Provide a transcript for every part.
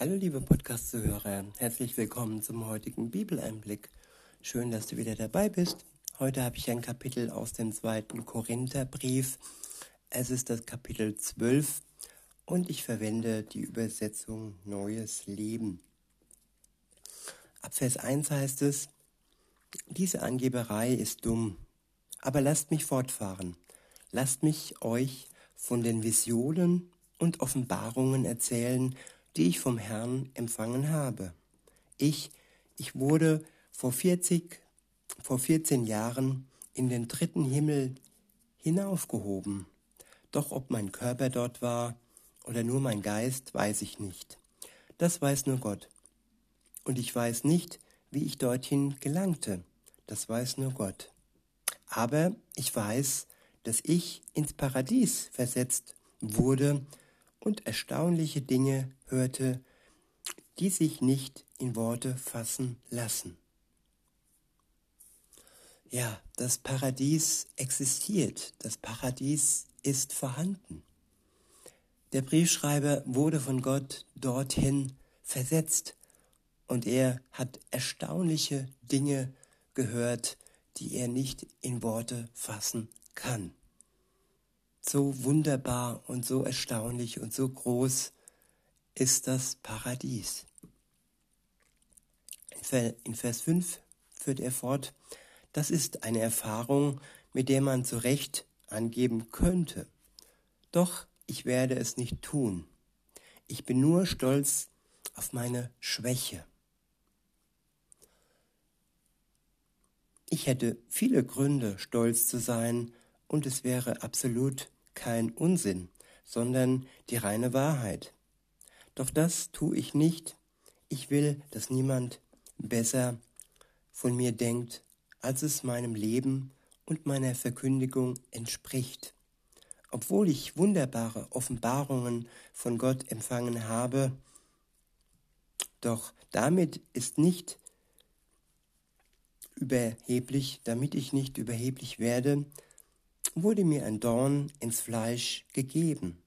Hallo liebe Podcast-Zuhörer, herzlich willkommen zum heutigen Bibeleinblick. Schön, dass du wieder dabei bist. Heute habe ich ein Kapitel aus dem zweiten Korintherbrief. Es ist das Kapitel 12 und ich verwende die Übersetzung Neues Leben. Ab Vers 1 heißt es, diese Angeberei ist dumm, aber lasst mich fortfahren. Lasst mich euch von den Visionen und Offenbarungen erzählen, die ich vom Herrn empfangen habe. Ich, ich wurde vor 40, vor 14 Jahren in den dritten Himmel hinaufgehoben. Doch ob mein Körper dort war oder nur mein Geist, weiß ich nicht. Das weiß nur Gott. Und ich weiß nicht, wie ich dorthin gelangte. Das weiß nur Gott. Aber ich weiß, dass ich ins Paradies versetzt wurde und erstaunliche Dinge hörte, die sich nicht in Worte fassen lassen. Ja, das Paradies existiert, das Paradies ist vorhanden. Der Briefschreiber wurde von Gott dorthin versetzt und er hat erstaunliche Dinge gehört, die er nicht in Worte fassen kann so wunderbar und so erstaunlich und so groß ist das Paradies. In Vers 5 führt er fort, das ist eine Erfahrung, mit der man zu Recht angeben könnte. Doch ich werde es nicht tun. Ich bin nur stolz auf meine Schwäche. Ich hätte viele Gründe, stolz zu sein, und es wäre absolut kein Unsinn, sondern die reine Wahrheit. Doch das tue ich nicht. Ich will, dass niemand besser von mir denkt, als es meinem Leben und meiner Verkündigung entspricht. Obwohl ich wunderbare Offenbarungen von Gott empfangen habe, doch damit ist nicht überheblich, damit ich nicht überheblich werde, wurde mir ein Dorn ins Fleisch gegeben,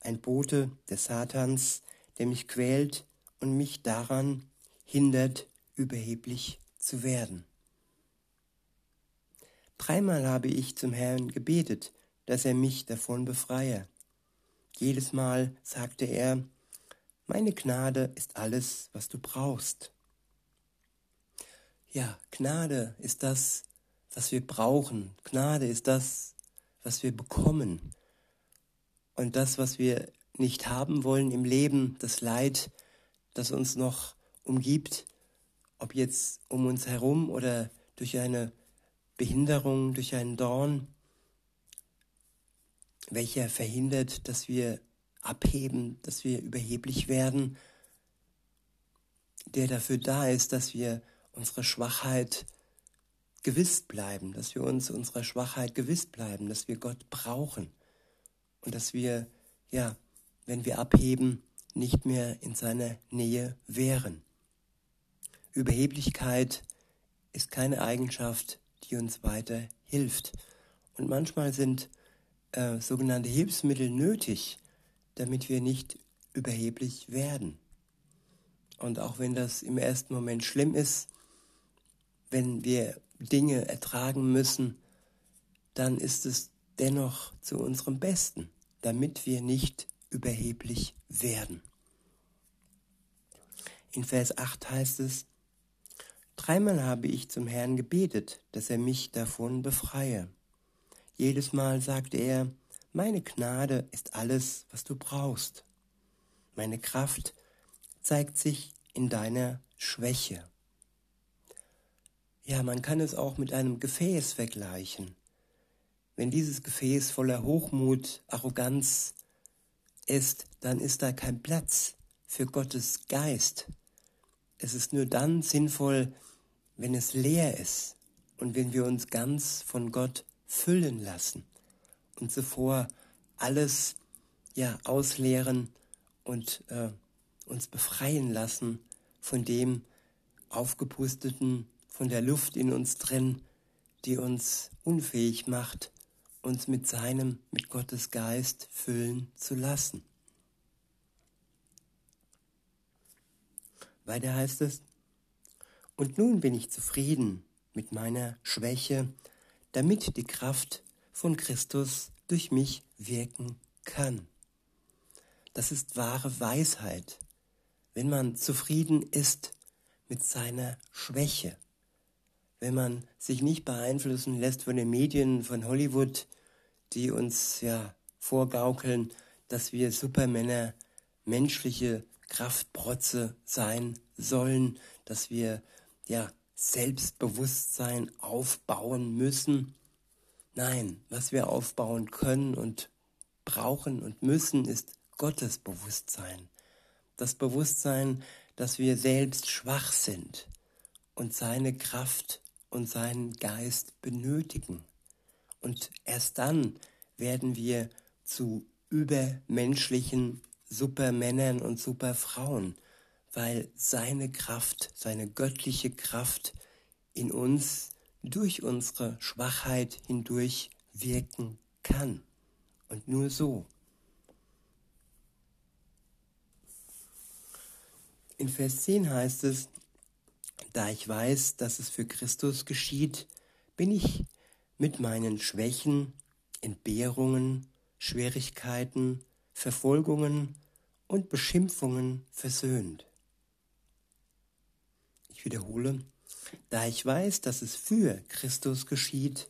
ein Bote des Satans, der mich quält und mich daran hindert, überheblich zu werden. Dreimal habe ich zum Herrn gebetet, dass er mich davon befreie. Jedes Mal sagte er, meine Gnade ist alles, was du brauchst. Ja, Gnade ist das, was wir brauchen. Gnade ist das, was wir bekommen. Und das, was wir nicht haben wollen im Leben, das Leid, das uns noch umgibt, ob jetzt um uns herum oder durch eine Behinderung, durch einen Dorn, welcher verhindert, dass wir abheben, dass wir überheblich werden, der dafür da ist, dass wir unsere Schwachheit gewiss bleiben, dass wir uns unserer Schwachheit gewiss bleiben, dass wir Gott brauchen und dass wir, ja, wenn wir abheben, nicht mehr in seiner Nähe wären. Überheblichkeit ist keine Eigenschaft, die uns weiter hilft. Und manchmal sind äh, sogenannte Hilfsmittel nötig, damit wir nicht überheblich werden. Und auch wenn das im ersten Moment schlimm ist, wenn wir Dinge ertragen müssen, dann ist es dennoch zu unserem Besten, damit wir nicht überheblich werden. In Vers 8 heißt es, Dreimal habe ich zum Herrn gebetet, dass er mich davon befreie. Jedes Mal sagte er, meine Gnade ist alles, was du brauchst. Meine Kraft zeigt sich in deiner Schwäche. Ja, man kann es auch mit einem Gefäß vergleichen. Wenn dieses Gefäß voller Hochmut, Arroganz ist, dann ist da kein Platz für Gottes Geist. Es ist nur dann sinnvoll, wenn es leer ist und wenn wir uns ganz von Gott füllen lassen und zuvor alles ja ausleeren und äh, uns befreien lassen von dem aufgepusteten von der Luft in uns drin, die uns unfähig macht, uns mit seinem, mit Gottes Geist füllen zu lassen. Weiter heißt es, und nun bin ich zufrieden mit meiner Schwäche, damit die Kraft von Christus durch mich wirken kann. Das ist wahre Weisheit, wenn man zufrieden ist mit seiner Schwäche, wenn man sich nicht beeinflussen lässt von den Medien, von Hollywood, die uns ja vorgaukeln, dass wir Supermänner, menschliche Kraftprotze sein sollen, dass wir ja Selbstbewusstsein aufbauen müssen. Nein, was wir aufbauen können und brauchen und müssen, ist Gottes Bewusstsein. Das Bewusstsein, dass wir selbst schwach sind und seine Kraft und seinen Geist benötigen. Und erst dann werden wir zu übermenschlichen Supermännern und Superfrauen, weil seine Kraft, seine göttliche Kraft in uns durch unsere Schwachheit hindurch wirken kann. Und nur so. In Vers 10 heißt es, da ich weiß, dass es für Christus geschieht, bin ich mit meinen Schwächen, Entbehrungen, Schwierigkeiten, Verfolgungen und Beschimpfungen versöhnt. Ich wiederhole, da ich weiß, dass es für Christus geschieht,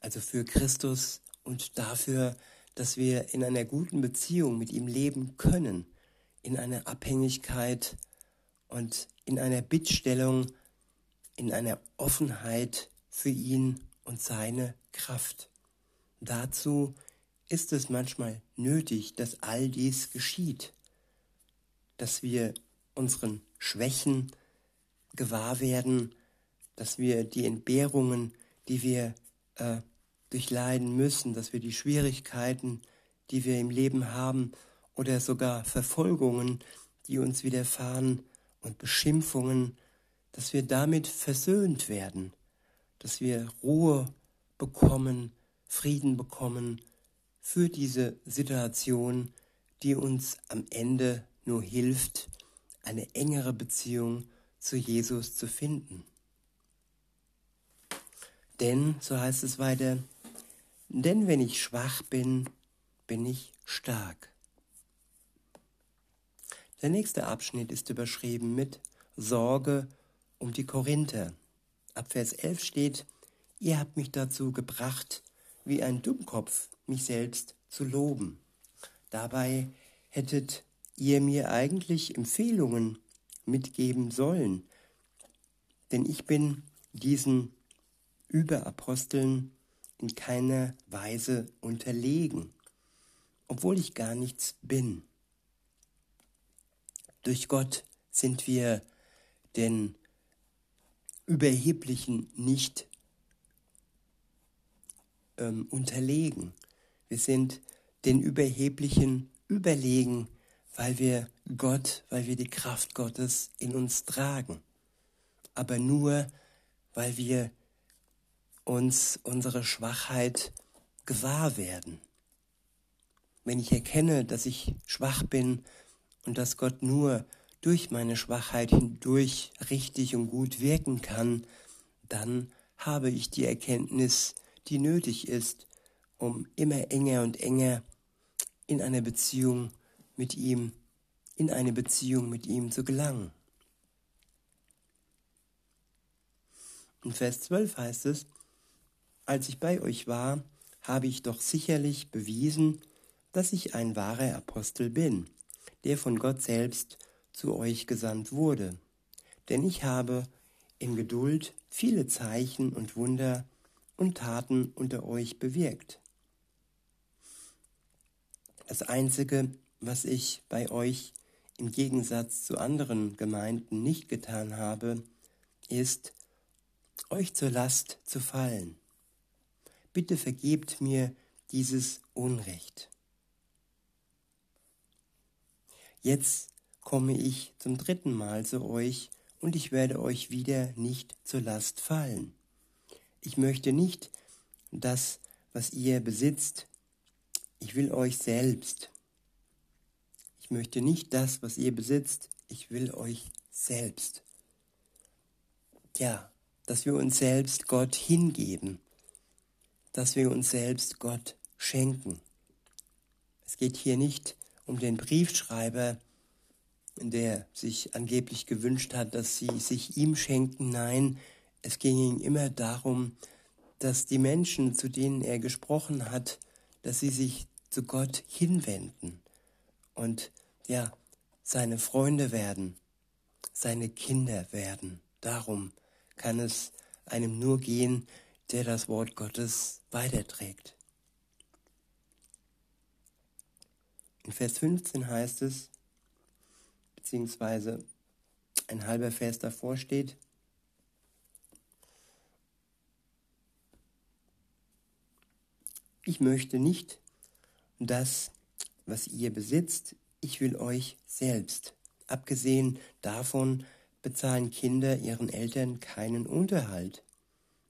also für Christus und dafür, dass wir in einer guten Beziehung mit ihm leben können, in einer Abhängigkeit und in einer Bittstellung, in einer Offenheit für ihn und seine Kraft. Dazu ist es manchmal nötig, dass all dies geschieht, dass wir unseren Schwächen gewahr werden, dass wir die Entbehrungen, die wir äh, durchleiden müssen, dass wir die Schwierigkeiten, die wir im Leben haben, oder sogar Verfolgungen, die uns widerfahren und Beschimpfungen, dass wir damit versöhnt werden, dass wir Ruhe bekommen, Frieden bekommen für diese Situation, die uns am Ende nur hilft, eine engere Beziehung zu Jesus zu finden. Denn, so heißt es weiter, denn wenn ich schwach bin, bin ich stark. Der nächste Abschnitt ist überschrieben mit Sorge um die Korinther. Ab Vers 11 steht, ihr habt mich dazu gebracht, wie ein Dummkopf mich selbst zu loben. Dabei hättet ihr mir eigentlich Empfehlungen mitgeben sollen, denn ich bin diesen Überaposteln in keiner Weise unterlegen, obwohl ich gar nichts bin. Durch Gott sind wir den Überheblichen nicht ähm, unterlegen. Wir sind den Überheblichen überlegen, weil wir Gott, weil wir die Kraft Gottes in uns tragen. Aber nur, weil wir uns unsere Schwachheit gewahr werden. Wenn ich erkenne, dass ich schwach bin und dass Gott nur durch meine Schwachheit hindurch richtig und gut wirken kann, dann habe ich die Erkenntnis, die nötig ist, um immer enger und enger in eine Beziehung mit ihm, in eine Beziehung mit ihm zu gelangen. In Vers 12 heißt es, als ich bei euch war, habe ich doch sicherlich bewiesen, dass ich ein wahrer Apostel bin, der von Gott selbst zu euch gesandt wurde. Denn ich habe in Geduld viele Zeichen und Wunder und Taten unter euch bewirkt. Das Einzige, was ich bei euch im Gegensatz zu anderen Gemeinden nicht getan habe, ist, euch zur Last zu fallen. Bitte vergebt mir dieses Unrecht. Jetzt komme ich zum dritten Mal zu euch und ich werde euch wieder nicht zur Last fallen. Ich möchte nicht das, was ihr besitzt. Ich will euch selbst. Ich möchte nicht das, was ihr besitzt. ich will euch selbst. Ja, dass wir uns selbst Gott hingeben, dass wir uns selbst Gott schenken. Es geht hier nicht um den Briefschreiber, der sich angeblich gewünscht hat, dass sie sich ihm schenken. Nein, es ging ihm immer darum, dass die Menschen, zu denen er gesprochen hat, dass sie sich zu Gott hinwenden und ja, seine Freunde werden, seine Kinder werden. Darum kann es einem nur gehen, der das Wort Gottes weiterträgt. In Vers 15 heißt es, beziehungsweise ein halber Vers davor steht, ich möchte nicht das, was ihr besitzt, ich will euch selbst. Abgesehen davon bezahlen Kinder ihren Eltern keinen Unterhalt.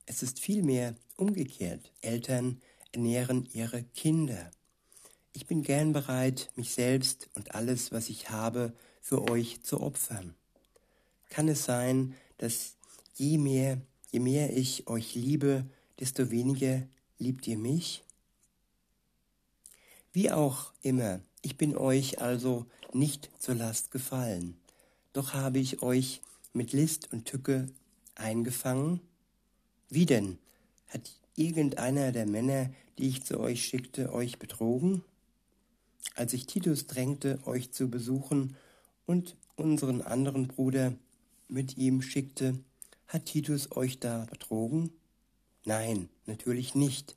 Es ist vielmehr umgekehrt. Eltern ernähren ihre Kinder. Ich bin gern bereit, mich selbst und alles, was ich habe, für euch zu opfern. Kann es sein, dass je mehr, je mehr ich euch liebe, desto weniger liebt ihr mich? Wie auch immer, ich bin euch also nicht zur Last gefallen, doch habe ich euch mit List und Tücke eingefangen? Wie denn? Hat irgendeiner der Männer, die ich zu euch schickte, euch betrogen? Als ich Titus drängte, euch zu besuchen und unseren anderen Bruder mit ihm schickte, hat Titus euch da betrogen? Nein, natürlich nicht.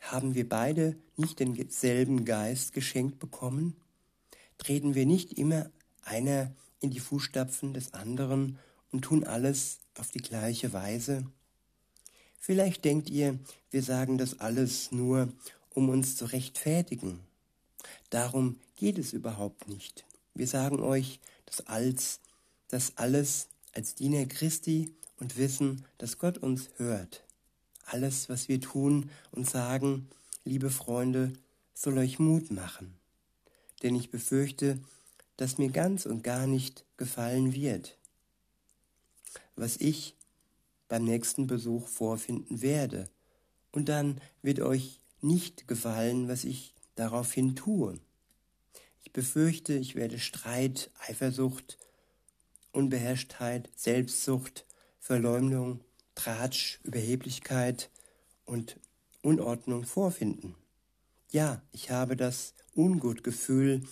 Haben wir beide nicht denselben Geist geschenkt bekommen? Treten wir nicht immer einer in die Fußstapfen des anderen und tun alles auf die gleiche Weise? Vielleicht denkt ihr, wir sagen das alles nur, um uns zu rechtfertigen. Darum geht es überhaupt nicht. Wir sagen euch das als, das alles als Diener Christi und wissen, dass Gott uns hört. Alles, was wir tun und sagen, liebe Freunde, soll euch Mut machen. Denn ich befürchte, dass mir ganz und gar nicht gefallen wird, was ich beim nächsten Besuch vorfinden werde. Und dann wird euch nicht gefallen, was ich daraufhin tue. Ich befürchte, ich werde Streit, Eifersucht, Unbeherrschtheit, Selbstsucht, Verleumdung, Tratsch, Überheblichkeit und Unordnung vorfinden. Ja, ich habe das Ungutgefühl,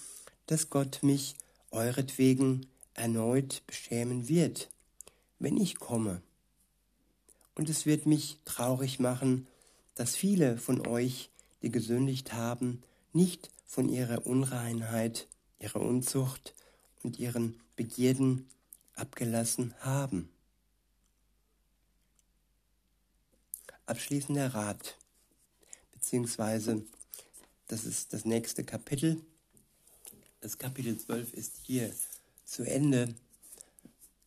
dass Gott mich euretwegen erneut beschämen wird, wenn ich komme. Und es wird mich traurig machen, dass viele von euch, die gesündigt haben, nicht von ihrer Unreinheit, ihrer Unzucht und ihren Begierden abgelassen haben. abschließender Rat, beziehungsweise das ist das nächste Kapitel. Das Kapitel 12 ist hier zu Ende.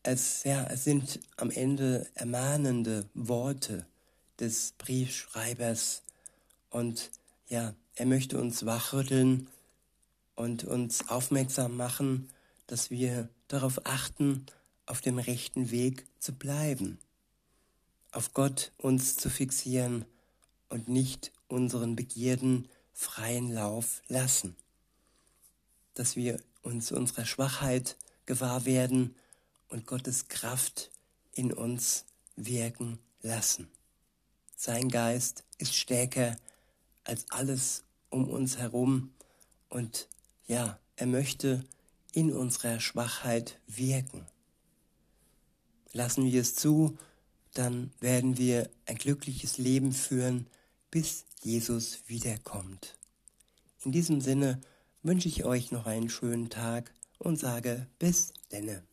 Es, ja, es sind am Ende ermahnende Worte des Briefschreibers und ja, er möchte uns wachrütteln und uns aufmerksam machen, dass wir darauf achten, auf dem rechten Weg zu bleiben auf Gott uns zu fixieren und nicht unseren Begierden freien Lauf lassen. Dass wir uns unserer Schwachheit gewahr werden und Gottes Kraft in uns wirken lassen. Sein Geist ist stärker als alles um uns herum und ja, er möchte in unserer Schwachheit wirken. Lassen wir es zu, dann werden wir ein glückliches Leben führen, bis Jesus wiederkommt. In diesem Sinne wünsche ich euch noch einen schönen Tag und sage bis denne.